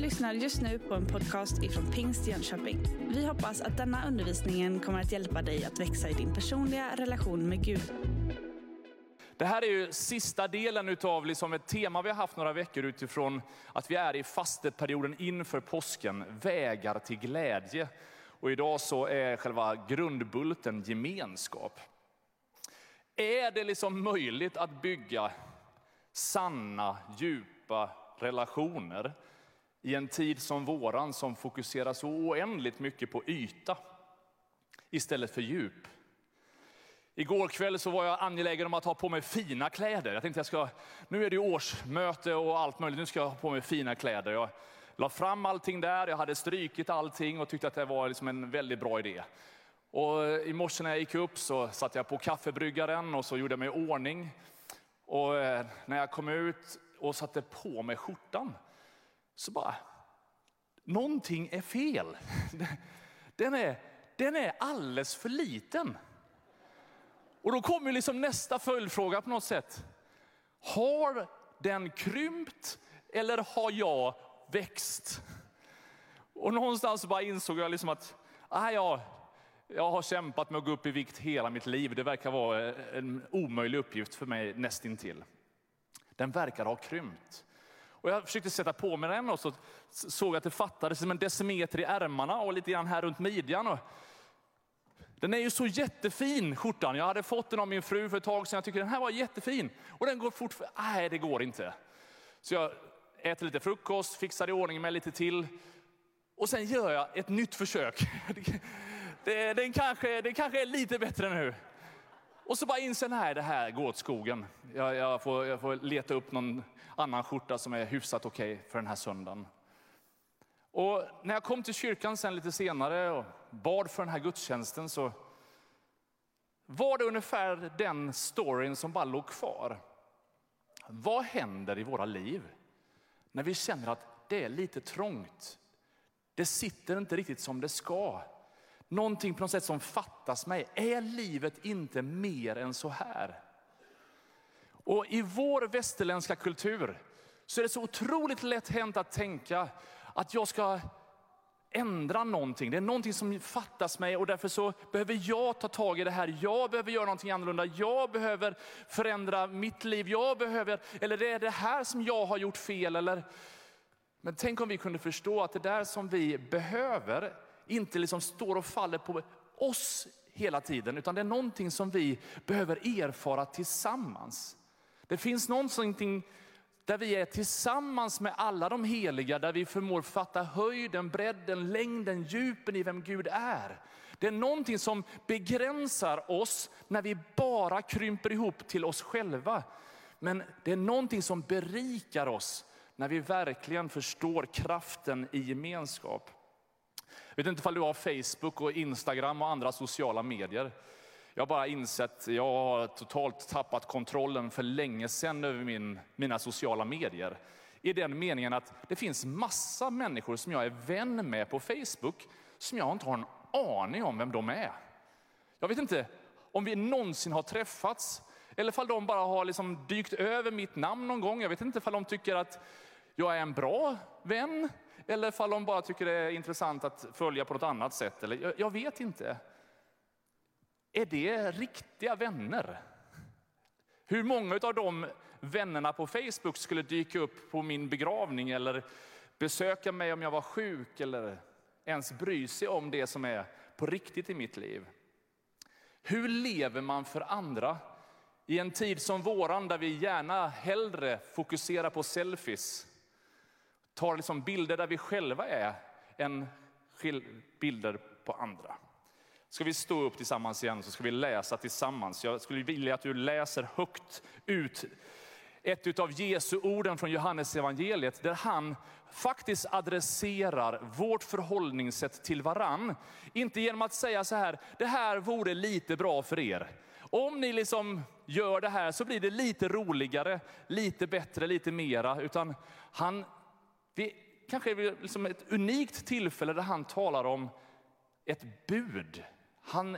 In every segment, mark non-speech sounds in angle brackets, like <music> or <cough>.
lyssnar just nu på en podcast ifrån Pingst Jönköping. Vi hoppas att denna undervisning kommer att hjälpa dig att växa i din personliga relation med Gud. Det här är ju sista delen av liksom ett tema vi har haft några veckor utifrån att vi är i fasteperioden inför påsken, vägar till glädje. Och idag så är själva grundbulten gemenskap. Är det liksom möjligt att bygga sanna, djupa relationer i en tid som våran som fokuserar så oändligt mycket på yta istället för djup? Igår kväll så var jag angelägen om att ha på mig fina kläder. Jag tänkte jag ska, nu är det årsmöte och allt möjligt, nu ska jag ha på mig fina kläder. Jag la fram allting där, jag hade strykit allting och tyckte att det var liksom en väldigt bra idé. Och I morse när jag gick upp så satte jag på kaffebryggaren och så gjorde jag mig i ordning. Och eh, när jag kom ut och satte på mig skjortan så bara, någonting är fel. Den är, den är alldeles för liten. Och då kommer liksom nästa följdfråga på något sätt. Har den krympt eller har jag växt? Och någonstans bara insåg jag liksom att ah, ja, jag har kämpat med att gå upp i vikt hela mitt liv. Det verkar vara en omöjlig uppgift för mig nästintill. Den verkar ha krympt. Och jag försökte sätta på mig den och så såg att det fattades som en decimeter i ärmarna och lite grann här runt midjan. Och den är ju så jättefin skjortan. Jag hade fått den av min fru för ett tag sedan. Jag tycker den här var jättefin. Och den går fortfarande, nej det går inte. Så jag äter lite frukost, fixar i ordning med lite till. Och sen gör jag ett nytt försök. <laughs> Det, den, kanske, den kanske är lite bättre nu. Och så bara inser jag, nej det här går åt skogen. Jag, jag, får, jag får leta upp någon annan skjorta som är hyfsat okej okay för den här söndagen. Och när jag kom till kyrkan sen lite senare och bad för den här gudstjänsten så var det ungefär den storyn som bara låg kvar. Vad händer i våra liv när vi känner att det är lite trångt? Det sitter inte riktigt som det ska. Någonting på något sätt som fattas mig. Är livet inte mer än så här? Och i vår västerländska kultur så är det så otroligt lätt hänt att tänka att jag ska ändra någonting. Det är någonting som fattas mig och därför så behöver jag ta tag i det här. Jag behöver göra någonting annorlunda. Jag behöver förändra mitt liv. Jag behöver, eller det är det här som jag har gjort fel. Eller, men tänk om vi kunde förstå att det där som vi behöver inte liksom står och faller på oss hela tiden, utan det är någonting som vi behöver erfara tillsammans. Det finns någonting där vi är tillsammans med alla de heliga, där vi förmår fatta höjden, bredden, längden, djupen i vem Gud är. Det är någonting som begränsar oss när vi bara krymper ihop till oss själva. Men det är någonting som berikar oss när vi verkligen förstår kraften i gemenskap. Jag vet inte om du har Facebook och Instagram och andra sociala medier. Jag har bara insett, jag har totalt tappat kontrollen för länge sedan över min, mina sociala medier. I den meningen att det finns massa människor som jag är vän med på Facebook som jag inte har en aning om vem de är. Jag vet inte om vi någonsin har träffats eller om de bara har liksom dykt över mitt namn någon gång. Jag vet inte om de tycker att jag är en bra vän eller om de bara tycker det är intressant att följa på något annat sätt. Eller, jag, jag vet inte. Är det riktiga vänner? Hur många av de vännerna på Facebook skulle dyka upp på min begravning eller besöka mig om jag var sjuk eller ens bry sig om det som är på riktigt i mitt liv? Hur lever man för andra i en tid som våran där vi gärna hellre fokuserar på selfies, tar liksom bilder där vi själva är än bilder på andra? Ska vi stå upp tillsammans igen så ska vi läsa tillsammans. Jag skulle vilja att du läser högt ut ett av Jesu orden från Johannes evangeliet där han faktiskt adresserar vårt förhållningssätt till varann. Inte genom att säga så här, det här vore lite bra för er. Om ni liksom gör det här så blir det lite roligare, lite bättre, lite mera. Utan han, det kanske är liksom ett unikt tillfälle där han talar om ett bud. Han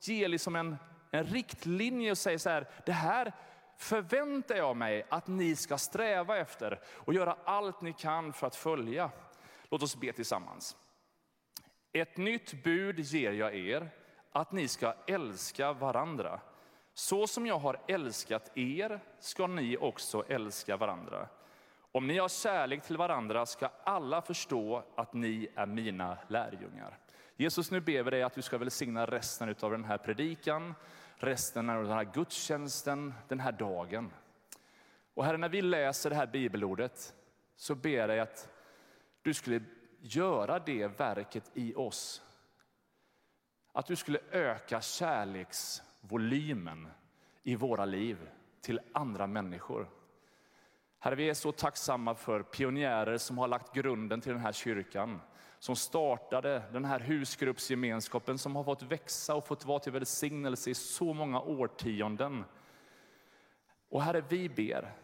ger liksom en, en riktlinje och säger så här, det här förväntar jag mig att ni ska sträva efter och göra allt ni kan för att följa. Låt oss be tillsammans. Ett nytt bud ger jag er, att ni ska älska varandra. Så som jag har älskat er ska ni också älska varandra. Om ni har kärlek till varandra ska alla förstå att ni är mina lärjungar. Jesus, nu ber vi dig att du ska välsigna resten av den här predikan, resten av den här gudstjänsten, den här dagen. Och Herre, när vi läser det här bibelordet så ber jag dig att du skulle göra det verket i oss. Att du skulle öka kärleksvolymen i våra liv till andra människor. Herre, vi är så tacksamma för pionjärer som har lagt grunden till den här kyrkan. Som startade den här husgruppsgemenskapen som har fått växa och fått vara till välsignelse i så många årtionden. Och Herre, vi ber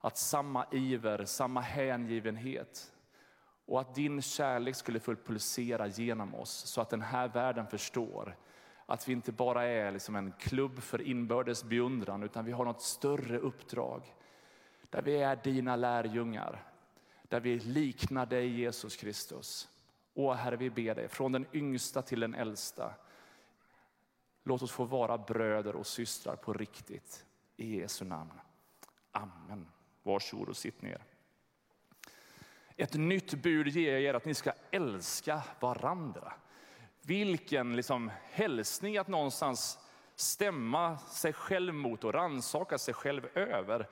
att samma iver, samma hängivenhet och att din kärlek skulle få pulsera genom oss så att den här världen förstår att vi inte bara är liksom en klubb för inbördes beundran utan vi har något större uppdrag. Där vi är dina lärjungar, där vi liknar dig Jesus Kristus. Åh Herre, vi ber dig, från den yngsta till den äldsta. Låt oss få vara bröder och systrar på riktigt. I Jesu namn. Amen. Varsågod och sitt ner. Ett nytt bud ger jag er att ni ska älska varandra. Vilken liksom hälsning att någonstans stämma sig själv mot och ransaka sig själv över.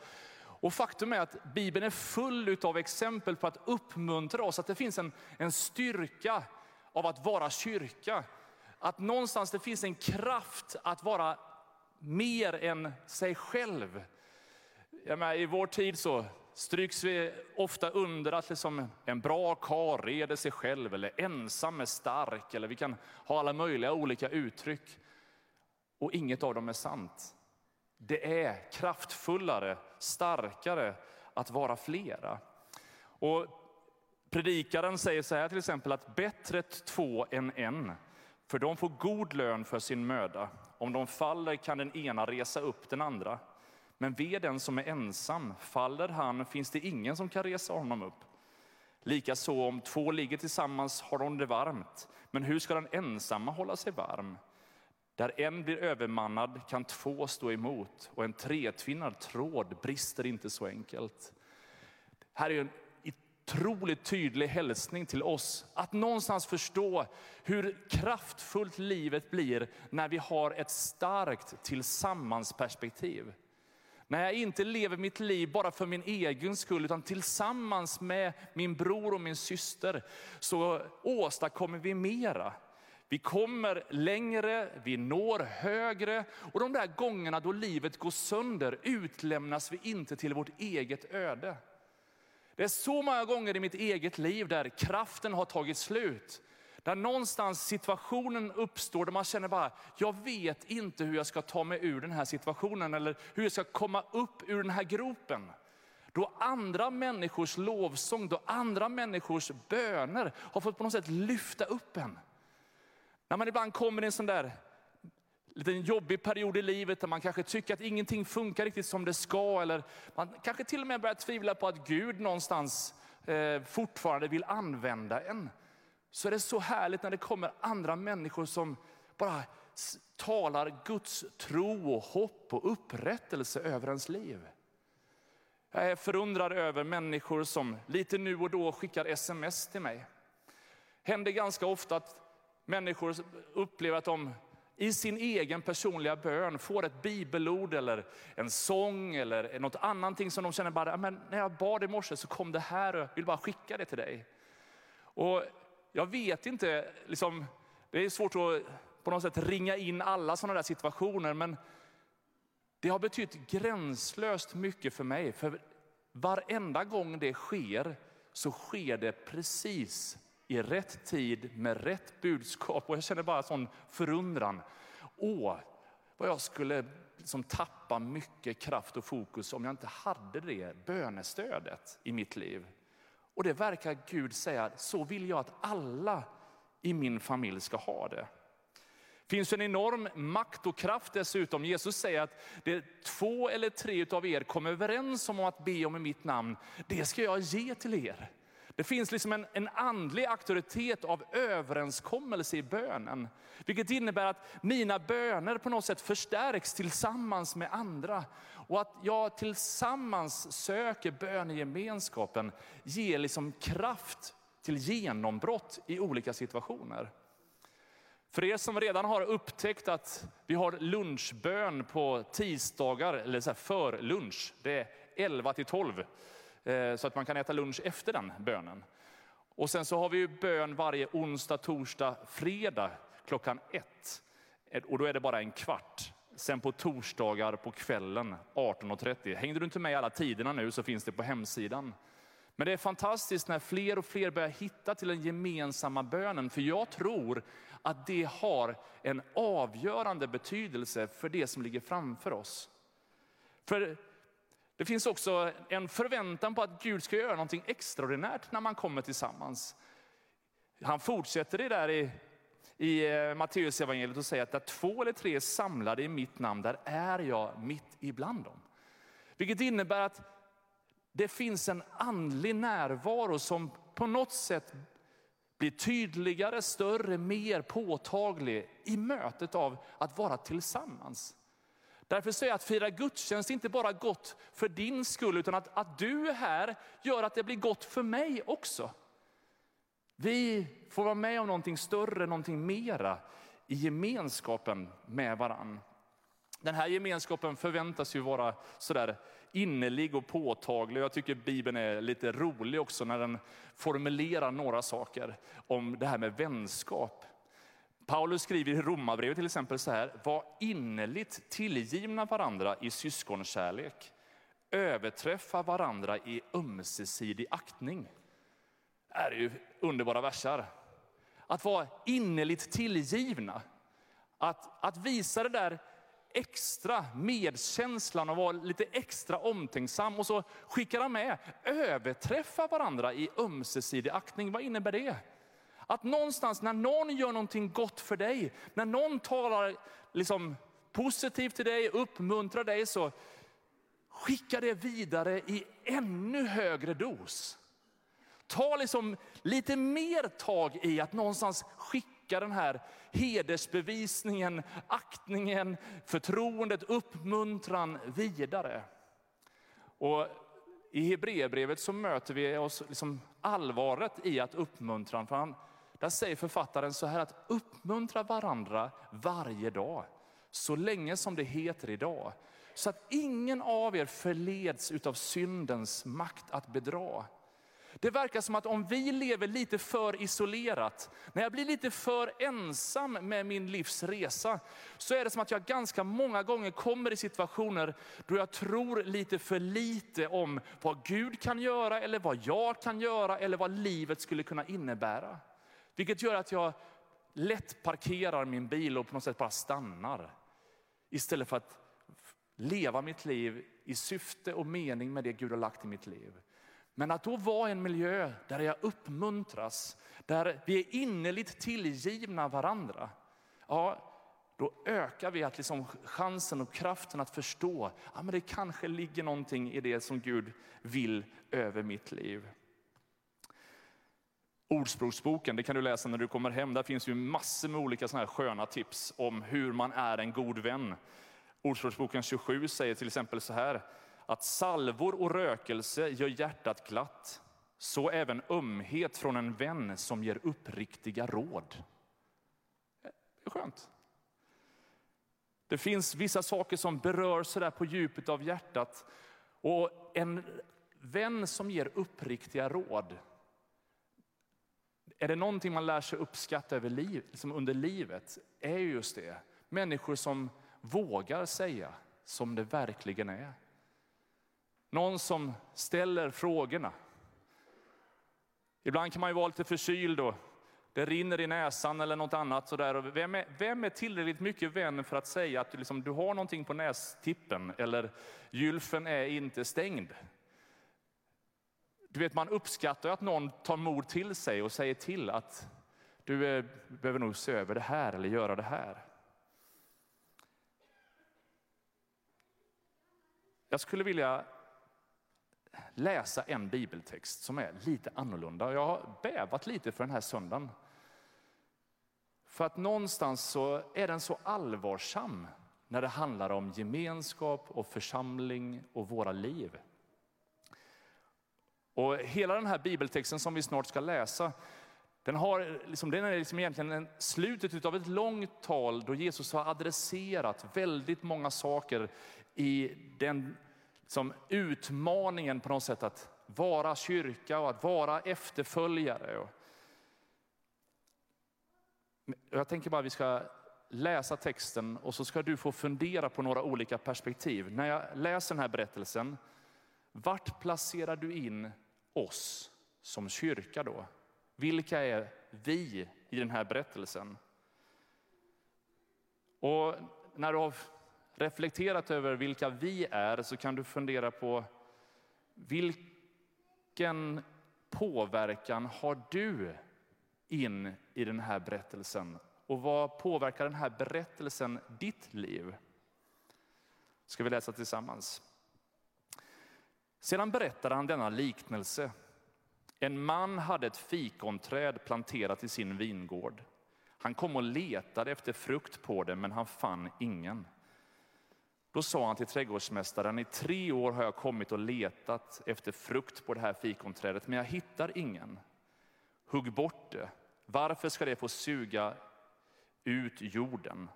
Och faktum är att Bibeln är full av exempel på att uppmuntra oss att det finns en, en styrka av att vara kyrka. Att någonstans det finns en kraft att vara mer än sig själv. Menar, I vår tid så stryks vi ofta under att liksom en bra kar reder sig själv eller ensam är stark. Eller vi kan ha alla möjliga olika uttryck. Och inget av dem är sant. Det är kraftfullare, starkare att vara flera. Och predikaren säger så här till exempel att bättre två än en, för de får god lön för sin möda. Om de faller kan den ena resa upp den andra. Men ve den som är ensam, faller han finns det ingen som kan resa honom upp. Likaså om två ligger tillsammans har de det varmt, men hur ska den ensamma hålla sig varm? Där en blir övermannad kan två stå emot och en tretvinnad tråd brister inte så enkelt. Här är en otroligt tydlig hälsning till oss att någonstans förstå hur kraftfullt livet blir när vi har ett starkt tillsammansperspektiv. När jag inte lever mitt liv bara för min egen skull, utan tillsammans med min bror och min syster, så åstadkommer vi mera. Vi kommer längre, vi når högre och de där gångerna då livet går sönder utlämnas vi inte till vårt eget öde. Det är så många gånger i mitt eget liv där kraften har tagit slut. Där någonstans situationen uppstår där man känner bara, jag vet inte hur jag ska ta mig ur den här situationen eller hur jag ska komma upp ur den här gropen. Då andra människors lovsång, då andra människors böner har fått på något sätt lyfta upp en. När man ibland kommer i en sån där liten jobbig period i livet där man kanske tycker att ingenting funkar riktigt som det ska. Eller man kanske till och med börjar tvivla på att Gud någonstans eh, fortfarande vill använda en. Så är det så härligt när det kommer andra människor som bara talar Guds tro och hopp och upprättelse över ens liv. Jag är förundrad över människor som lite nu och då skickar sms till mig. Händer ganska ofta att människor upplever att de i sin egen personliga bön får ett bibelord eller en sång eller något annat som de känner bara, men när jag bad i morse så kom det här och jag vill bara skicka det till dig. Och jag vet inte, liksom, det är svårt att på något sätt ringa in alla sådana där situationer, men det har betytt gränslöst mycket för mig. För varenda gång det sker så sker det precis i rätt tid med rätt budskap. Och jag känner bara sån förundran. Åh, vad jag skulle liksom tappa mycket kraft och fokus om jag inte hade det bönestödet i mitt liv. Och det verkar Gud säga, så vill jag att alla i min familj ska ha det. Det finns en enorm makt och kraft dessutom. Jesus säger att det två eller tre av er kommer överens om att be om i mitt namn, det ska jag ge till er. Det finns liksom en, en andlig auktoritet av överenskommelse i bönen. Vilket innebär att mina böner på något sätt förstärks tillsammans med andra. Och att jag tillsammans söker bönegemenskapen ger liksom kraft till genombrott i olika situationer. För er som redan har upptäckt att vi har lunchbön på tisdagar, eller så här för lunch, det är 11 till 12. Eh, så att man kan äta lunch efter den bönen. Och sen så har vi ju bön varje onsdag, torsdag, fredag klockan ett. Eh, och då är det bara en kvart. Sen på torsdagar på kvällen 18.30. Hängde du inte med alla tiderna nu så finns det på hemsidan. Men det är fantastiskt när fler och fler börjar hitta till den gemensamma bönen. För jag tror att det har en avgörande betydelse för det som ligger framför oss. För det finns också en förväntan på att Gud ska göra någonting extraordinärt när man kommer tillsammans. Han fortsätter det där i, i eh, Matteus evangeliet och säger att där två eller tre är samlade i mitt namn, där är jag mitt ibland dem. Vilket innebär att det finns en andlig närvaro som på något sätt blir tydligare, större, mer påtaglig i mötet av att vara tillsammans. Därför säger jag att fira gudstjänst inte bara gott för din skull, utan att, att du är här gör att det blir gott för mig också. Vi får vara med om någonting större, någonting mera i gemenskapen med varann. Den här gemenskapen förväntas ju vara sådär innerlig och påtaglig. Jag tycker Bibeln är lite rolig också när den formulerar några saker om det här med vänskap. Paulus skriver i Romarbrevet till exempel så här, var innerligt tillgivna varandra i syskonkärlek. Överträffa varandra i ömsesidig aktning. Det är ju underbara versar. Att vara innerligt tillgivna. Att, att visa det där extra medkänslan och vara lite extra omtänksam. Och så skickar han med, överträffa varandra i ömsesidig aktning. Vad innebär det? Att någonstans när någon gör någonting gott för dig, när någon talar liksom positivt till dig, uppmuntrar dig, så skicka det vidare i ännu högre dos. Ta liksom lite mer tag i att någonstans skicka den här hedersbevisningen, aktningen, förtroendet, uppmuntran vidare. Och I Hebreerbrevet så möter vi oss liksom allvaret i att uppmuntran... För han, där säger författaren så här att uppmuntra varandra varje dag, så länge som det heter idag. Så att ingen av er förleds av syndens makt att bedra. Det verkar som att om vi lever lite för isolerat, när jag blir lite för ensam med min livsresa, så är det som att jag ganska många gånger kommer i situationer då jag tror lite för lite om vad Gud kan göra, eller vad jag kan göra, eller vad livet skulle kunna innebära. Vilket gör att jag lätt parkerar min bil och på något sätt bara stannar. Istället för att leva mitt liv i syfte och mening med det Gud har lagt i mitt liv. Men att då vara i en miljö där jag uppmuntras, där vi är innerligt tillgivna varandra. Ja, då ökar vi att liksom chansen och kraften att förstå att ja, det kanske ligger någonting i det som Gud vill över mitt liv. Ordspråksboken, det kan du läsa när du kommer hem. Där finns ju massor med olika såna här sköna tips om hur man är en god vän. Ordspråksboken 27 säger till exempel så här, att salvor och rökelse gör hjärtat glatt, så även ömhet från en vän som ger uppriktiga råd. Det är skönt. Det finns vissa saker som berör sådär på djupet av hjärtat. Och en vän som ger uppriktiga råd, är det någonting man lär sig uppskatta över liv, liksom under livet, är just det. Människor som vågar säga som det verkligen är. Någon som ställer frågorna. Ibland kan man ju vara lite förkyld och det rinner i näsan eller något annat. Sådär. Vem, är, vem är tillräckligt mycket vän för att säga att du, liksom, du har någonting på nästippen eller gylfen är inte stängd? Du vet, man uppskattar att någon tar mod till sig och säger till att du eh, behöver nog se över det här eller göra det här. Jag skulle vilja läsa en bibeltext som är lite annorlunda. Jag har bävat lite för den här söndagen. För att någonstans så är den så allvarsam när det handlar om gemenskap och församling och våra liv. Och hela den här bibeltexten som vi snart ska läsa, den, har, liksom, den är liksom egentligen en, slutet av ett långt tal då Jesus har adresserat väldigt många saker i den som utmaningen på något sätt att vara kyrka och att vara efterföljare. Jag tänker bara att vi ska läsa texten och så ska du få fundera på några olika perspektiv. När jag läser den här berättelsen, vart placerar du in oss som kyrka då? Vilka är vi i den här berättelsen? Och när du har reflekterat över vilka vi är så kan du fundera på vilken påverkan har du in i den här berättelsen? Och vad påverkar den här berättelsen ditt liv? Ska vi läsa tillsammans. Sedan berättade han denna liknelse. En man hade ett fikonträd planterat i sin vingård. Han kom och letade efter frukt på det, men han fann ingen. Då sa han till trädgårdsmästaren, i tre år har jag kommit och letat efter frukt på det här fikonträdet, men jag hittar ingen. Hugg bort det. Varför ska det få suga ut jorden?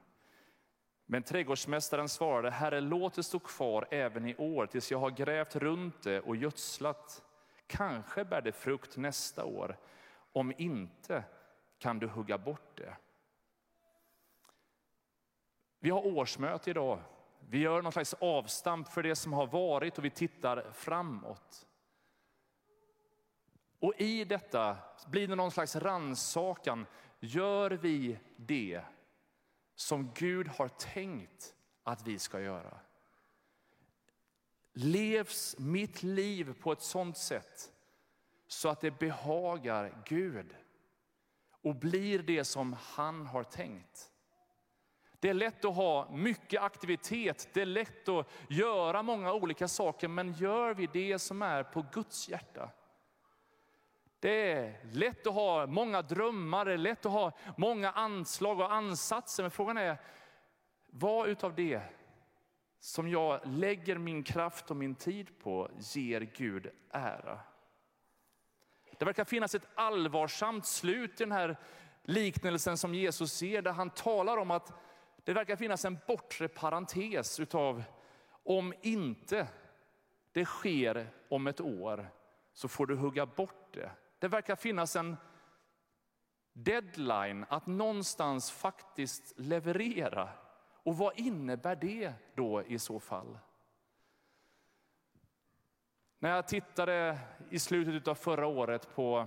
Men trädgårdsmästaren svarade, Herre, låt det stå kvar även i år tills jag har grävt runt det och gödslat. Kanske bär det frukt nästa år. Om inte kan du hugga bort det. Vi har årsmöte idag vi gör någon slags avstamp för det som har varit och vi tittar framåt. Och i detta blir det någon slags ransakan. Gör vi det som Gud har tänkt att vi ska göra? Levs mitt liv på ett sådant sätt så att det behagar Gud och blir det som han har tänkt? Det är lätt att ha mycket aktivitet, det är lätt att göra många olika saker, men gör vi det som är på Guds hjärta? Det är lätt att ha många drömmar, det är lätt att ha många anslag och ansatser, men frågan är, vad utav det som jag lägger min kraft och min tid på ger Gud ära? Det verkar finnas ett allvarsamt slut i den här liknelsen som Jesus ger, där han talar om att det verkar finnas en bortre parentes utav om inte det sker om ett år så får du hugga bort det. Det verkar finnas en deadline att någonstans faktiskt leverera. Och vad innebär det då i så fall? När jag tittade i slutet av förra året på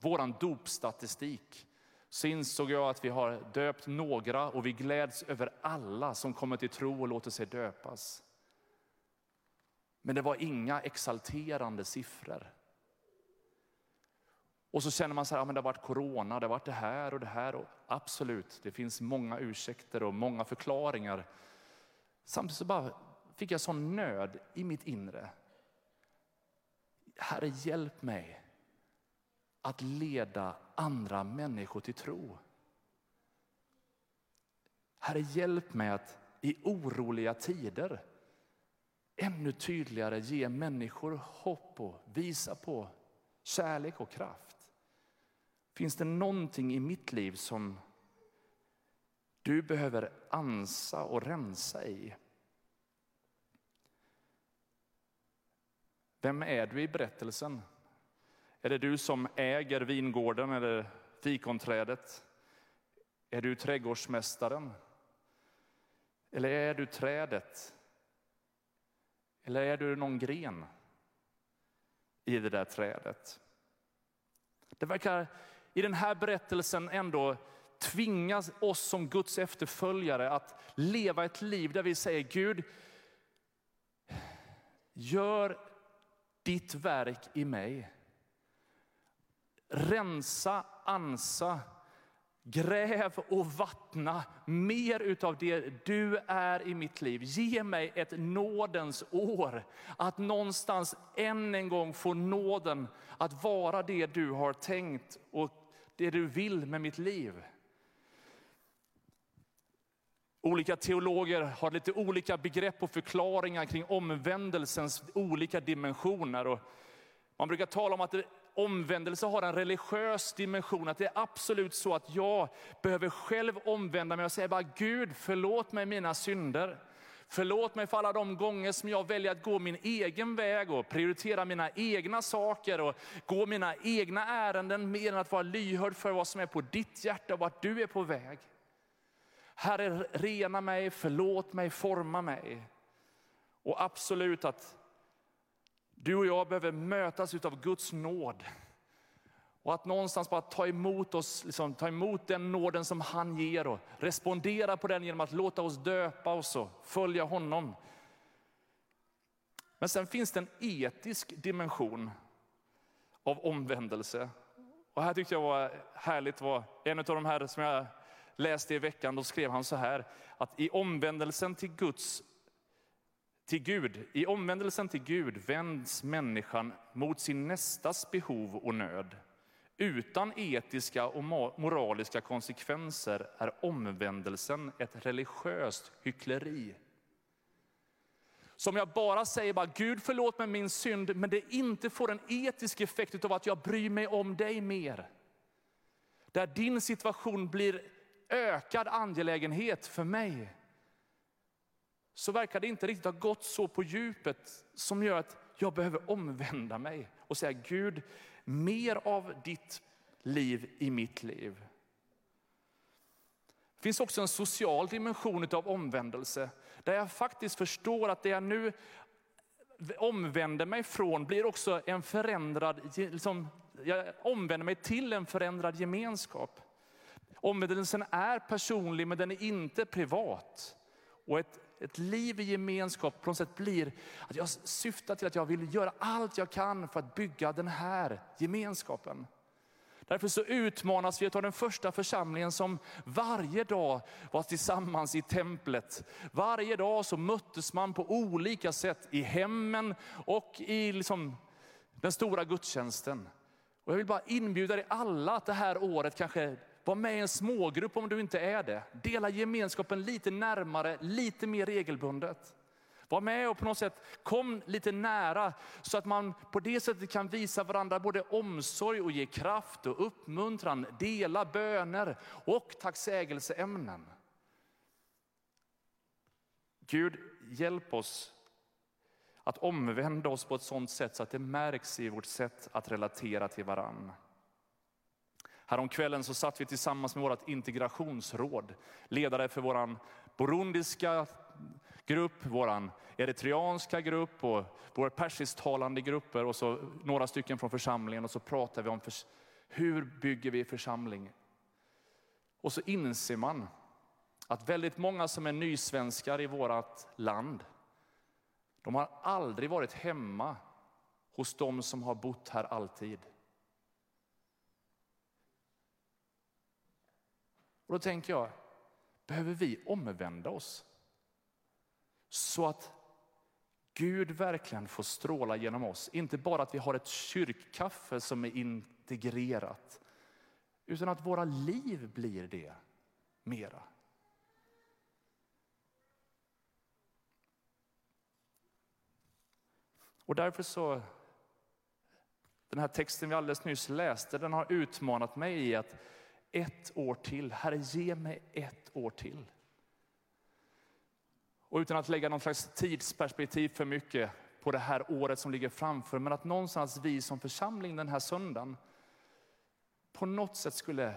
vår dopstatistik så insåg jag att vi har döpt några och vi gläds över alla som kommer till tro och låter sig döpas. Men det var inga exalterande siffror. Och så känner man så här, ja, men det har varit corona, det har varit det här och det här. Och absolut, det finns många ursäkter och många förklaringar. Samtidigt så bara fick jag sån nöd i mitt inre. Herre, hjälp mig att leda andra människor till tro. Herre, hjälp mig att i oroliga tider ännu tydligare ge människor hopp och visa på kärlek och kraft. Finns det någonting i mitt liv som du behöver ansa och rensa i? Vem är du i berättelsen? Är det du som äger vingården eller fikonträdet? Är du trädgårdsmästaren? Eller är du trädet? Eller är du någon gren i det där trädet? Det verkar i den här berättelsen ändå tvinga oss som Guds efterföljare att leva ett liv där vi säger Gud, gör ditt verk i mig rensa, ansa, Gräv och vattna mer utav det du är i mitt liv. Ge mig ett nådens år. Att någonstans än en gång få nåden att vara det du har tänkt och det du vill med mitt liv. Olika teologer har lite olika begrepp och förklaringar kring omvändelsens olika dimensioner. Och man brukar tala om att omvändelse har en religiös dimension. Att det är absolut så att jag behöver själv omvända mig och säga bara Gud förlåt mig mina synder. Förlåt mig för alla de gånger som jag väljer att gå min egen väg och prioritera mina egna saker och gå mina egna ärenden mer än att vara lyhörd för vad som är på ditt hjärta och vart du är på väg. Herre, rena mig, förlåt mig, forma mig. Och absolut att du och jag behöver mötas av Guds nåd. Och att någonstans bara ta emot oss, liksom, ta emot den nåden som han ger och respondera på den genom att låta oss döpa oss och följa honom. Men sen finns det en etisk dimension av omvändelse. Och här tyckte jag var härligt, var en av de här som jag läste i veckan, då skrev han så här, att i omvändelsen till Guds till Gud, i omvändelsen till Gud vänds människan mot sin nästas behov och nöd. Utan etiska och moraliska konsekvenser är omvändelsen ett religiöst hyckleri. Som jag bara säger, bara, Gud förlåt mig min synd, men det inte får en etisk effekt av att jag bryr mig om dig mer. Där din situation blir ökad angelägenhet för mig. Så verkar det inte riktigt ha gått så på djupet som gör att jag behöver omvända mig och säga Gud, mer av ditt liv i mitt liv. Det finns också en social dimension av omvändelse där jag faktiskt förstår att det jag nu omvänder mig från blir också en förändrad, liksom, jag omvänder mig till en förändrad gemenskap. Omvändelsen är personlig men den är inte privat. Och ett, ett liv i gemenskap på något sätt blir att jag syftar till att jag vill göra allt jag kan för att bygga den här gemenskapen. Därför så utmanas vi att vara den första församlingen som varje dag var tillsammans i templet. Varje dag så möttes man på olika sätt i hemmen och i liksom den stora gudstjänsten. Och jag vill bara inbjuda er alla att det här året kanske var med i en smågrupp om du inte är det. Dela gemenskapen lite närmare, lite mer regelbundet. Var med och på något sätt kom lite nära så att man på det sättet kan visa varandra både omsorg och ge kraft och uppmuntran, dela böner och tacksägelseämnen. Gud, hjälp oss att omvända oss på ett sådant sätt så att det märks i vårt sätt att relatera till varandra. Häromkvällen så satt vi tillsammans med vårt integrationsråd, ledare för vår burundiska grupp, vår eritreanska grupp och våra persisktalande grupper och så några stycken från församlingen och så pratade vi om för, hur bygger vi församling? Och så inser man att väldigt många som är nysvenskar i vårt land, de har aldrig varit hemma hos de som har bott här alltid. Och då tänker jag, behöver vi omvända oss? Så att Gud verkligen får stråla genom oss. Inte bara att vi har ett kyrkkaffe som är integrerat, utan att våra liv blir det mera. Och därför så, den här texten vi alldeles nyss läste, den har utmanat mig i att ett år till. Herre, ge mig ett år till. Och utan att lägga någon slags tidsperspektiv för mycket på det här året som ligger framför, men att någonstans vi som församling den här söndagen på något sätt skulle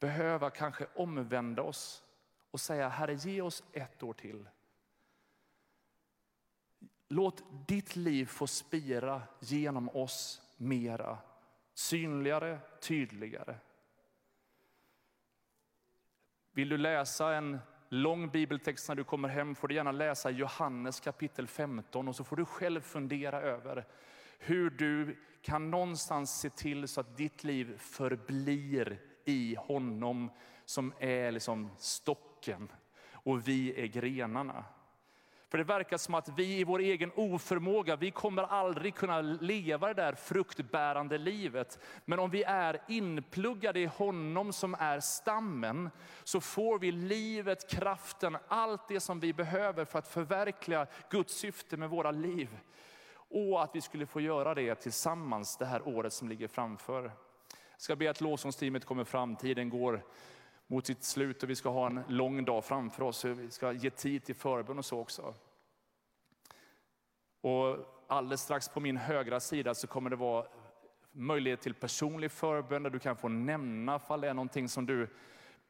behöva kanske omvända oss och säga, Herre ge oss ett år till. Låt ditt liv få spira genom oss mera synligare, tydligare. Vill du läsa en lång bibeltext när du kommer hem får du gärna läsa Johannes kapitel 15 och så får du själv fundera över hur du kan någonstans se till så att ditt liv förblir i honom som är liksom stocken och vi är grenarna. För det verkar som att vi i vår egen oförmåga, vi kommer aldrig kunna leva det där fruktbärande livet. Men om vi är inpluggade i honom som är stammen, så får vi livet, kraften, allt det som vi behöver för att förverkliga Guds syfte med våra liv. Och att vi skulle få göra det tillsammans det här året som ligger framför. Jag ska be att lovsångsteamet kommer fram, tiden går mot sitt slut och vi ska ha en lång dag framför oss. Vi ska ge tid till förbön och så också. Och alldeles strax på min högra sida så kommer det vara möjlighet till personlig förbön där du kan få nämna fall det är någonting som du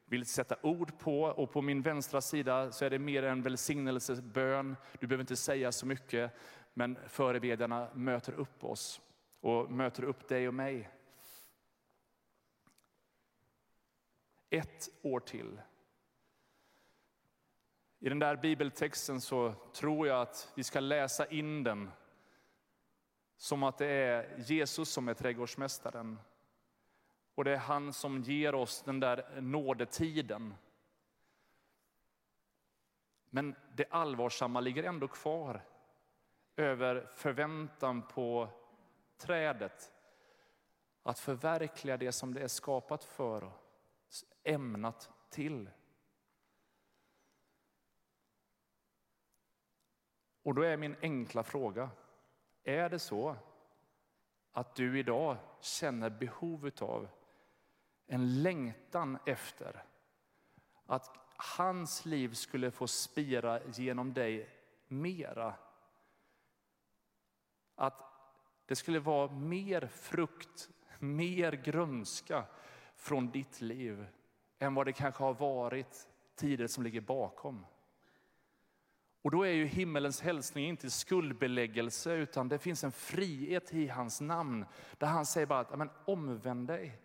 vill sätta ord på. Och på min vänstra sida så är det mer en välsignelsebön. Du behöver inte säga så mycket, men förebedjarna möter upp oss och möter upp dig och mig. Ett år till. I den där bibeltexten så tror jag att vi ska läsa in den som att det är Jesus som är trädgårdsmästaren. Och det är han som ger oss den där nådetiden. Men det allvarsamma ligger ändå kvar över förväntan på trädet. Att förverkliga det som det är skapat för ämnat till. Och då är min enkla fråga, är det så att du idag känner behovet av en längtan efter att hans liv skulle få spira genom dig mera? Att det skulle vara mer frukt, mer grönska från ditt liv än vad det kanske har varit tider som ligger bakom. Och då är ju himmelens hälsning inte skuldbeläggelse utan det finns en frihet i hans namn. Där han säger bara att men omvänd dig,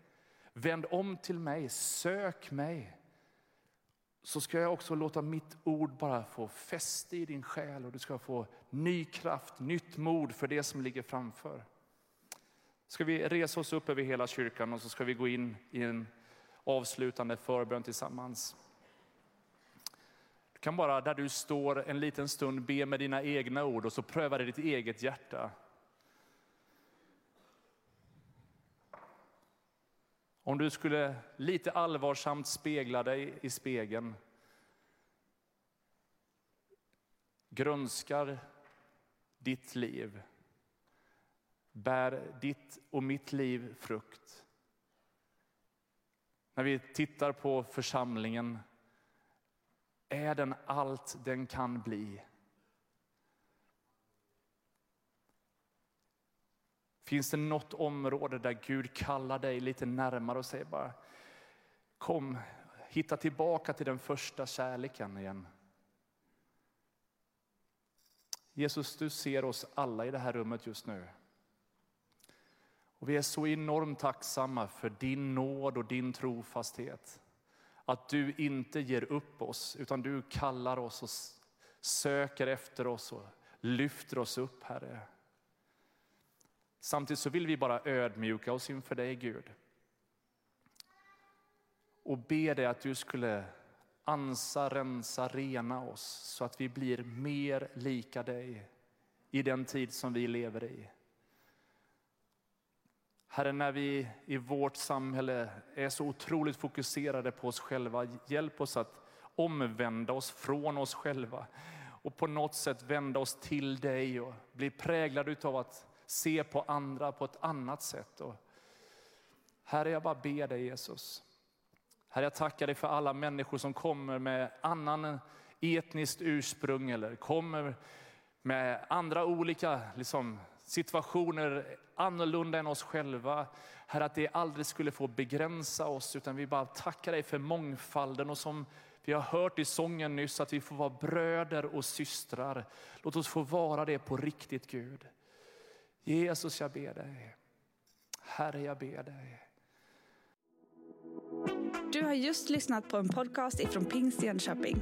vänd om till mig, sök mig. Så ska jag också låta mitt ord bara få fäste i din själ och du ska få ny kraft, nytt mod för det som ligger framför. Ska vi resa oss upp över hela kyrkan och så ska vi gå in i en avslutande förbön tillsammans kan bara där du står en liten stund be med dina egna ord och så pröva det i ditt eget hjärta. Om du skulle lite allvarsamt spegla dig i spegeln. Grönskar ditt liv. Bär ditt och mitt liv frukt. När vi tittar på församlingen är den allt den kan bli? Finns det något område där Gud kallar dig lite närmare och säger bara kom, hitta tillbaka till den första kärleken igen. Jesus, du ser oss alla i det här rummet just nu. Och vi är så enormt tacksamma för din nåd och din trofasthet. Att du inte ger upp oss, utan du kallar oss och söker efter oss och lyfter oss upp, Herre. Samtidigt så vill vi bara ödmjuka oss inför dig, Gud. Och be dig att du skulle ansa, rensa, rena oss så att vi blir mer lika dig i den tid som vi lever i. Herre, när vi i vårt samhälle är så otroligt fokuserade på oss själva, hjälp oss att omvända oss från oss själva och på något sätt vända oss till dig och bli präglade av att se på andra på ett annat sätt. Och herre, jag bara ber dig Jesus. Herre, jag tackar dig för alla människor som kommer med annan etniskt ursprung eller kommer med andra olika liksom, situationer annorlunda än oss själva. Herre, att det aldrig skulle få begränsa oss, utan vi bara tackar dig för mångfalden och som vi har hört i sången nyss, att vi får vara bröder och systrar. Låt oss få vara det på riktigt Gud. Jesus, jag ber dig. Herre, jag ber dig. Du har just lyssnat på en podcast ifrån Pingst Jönköping.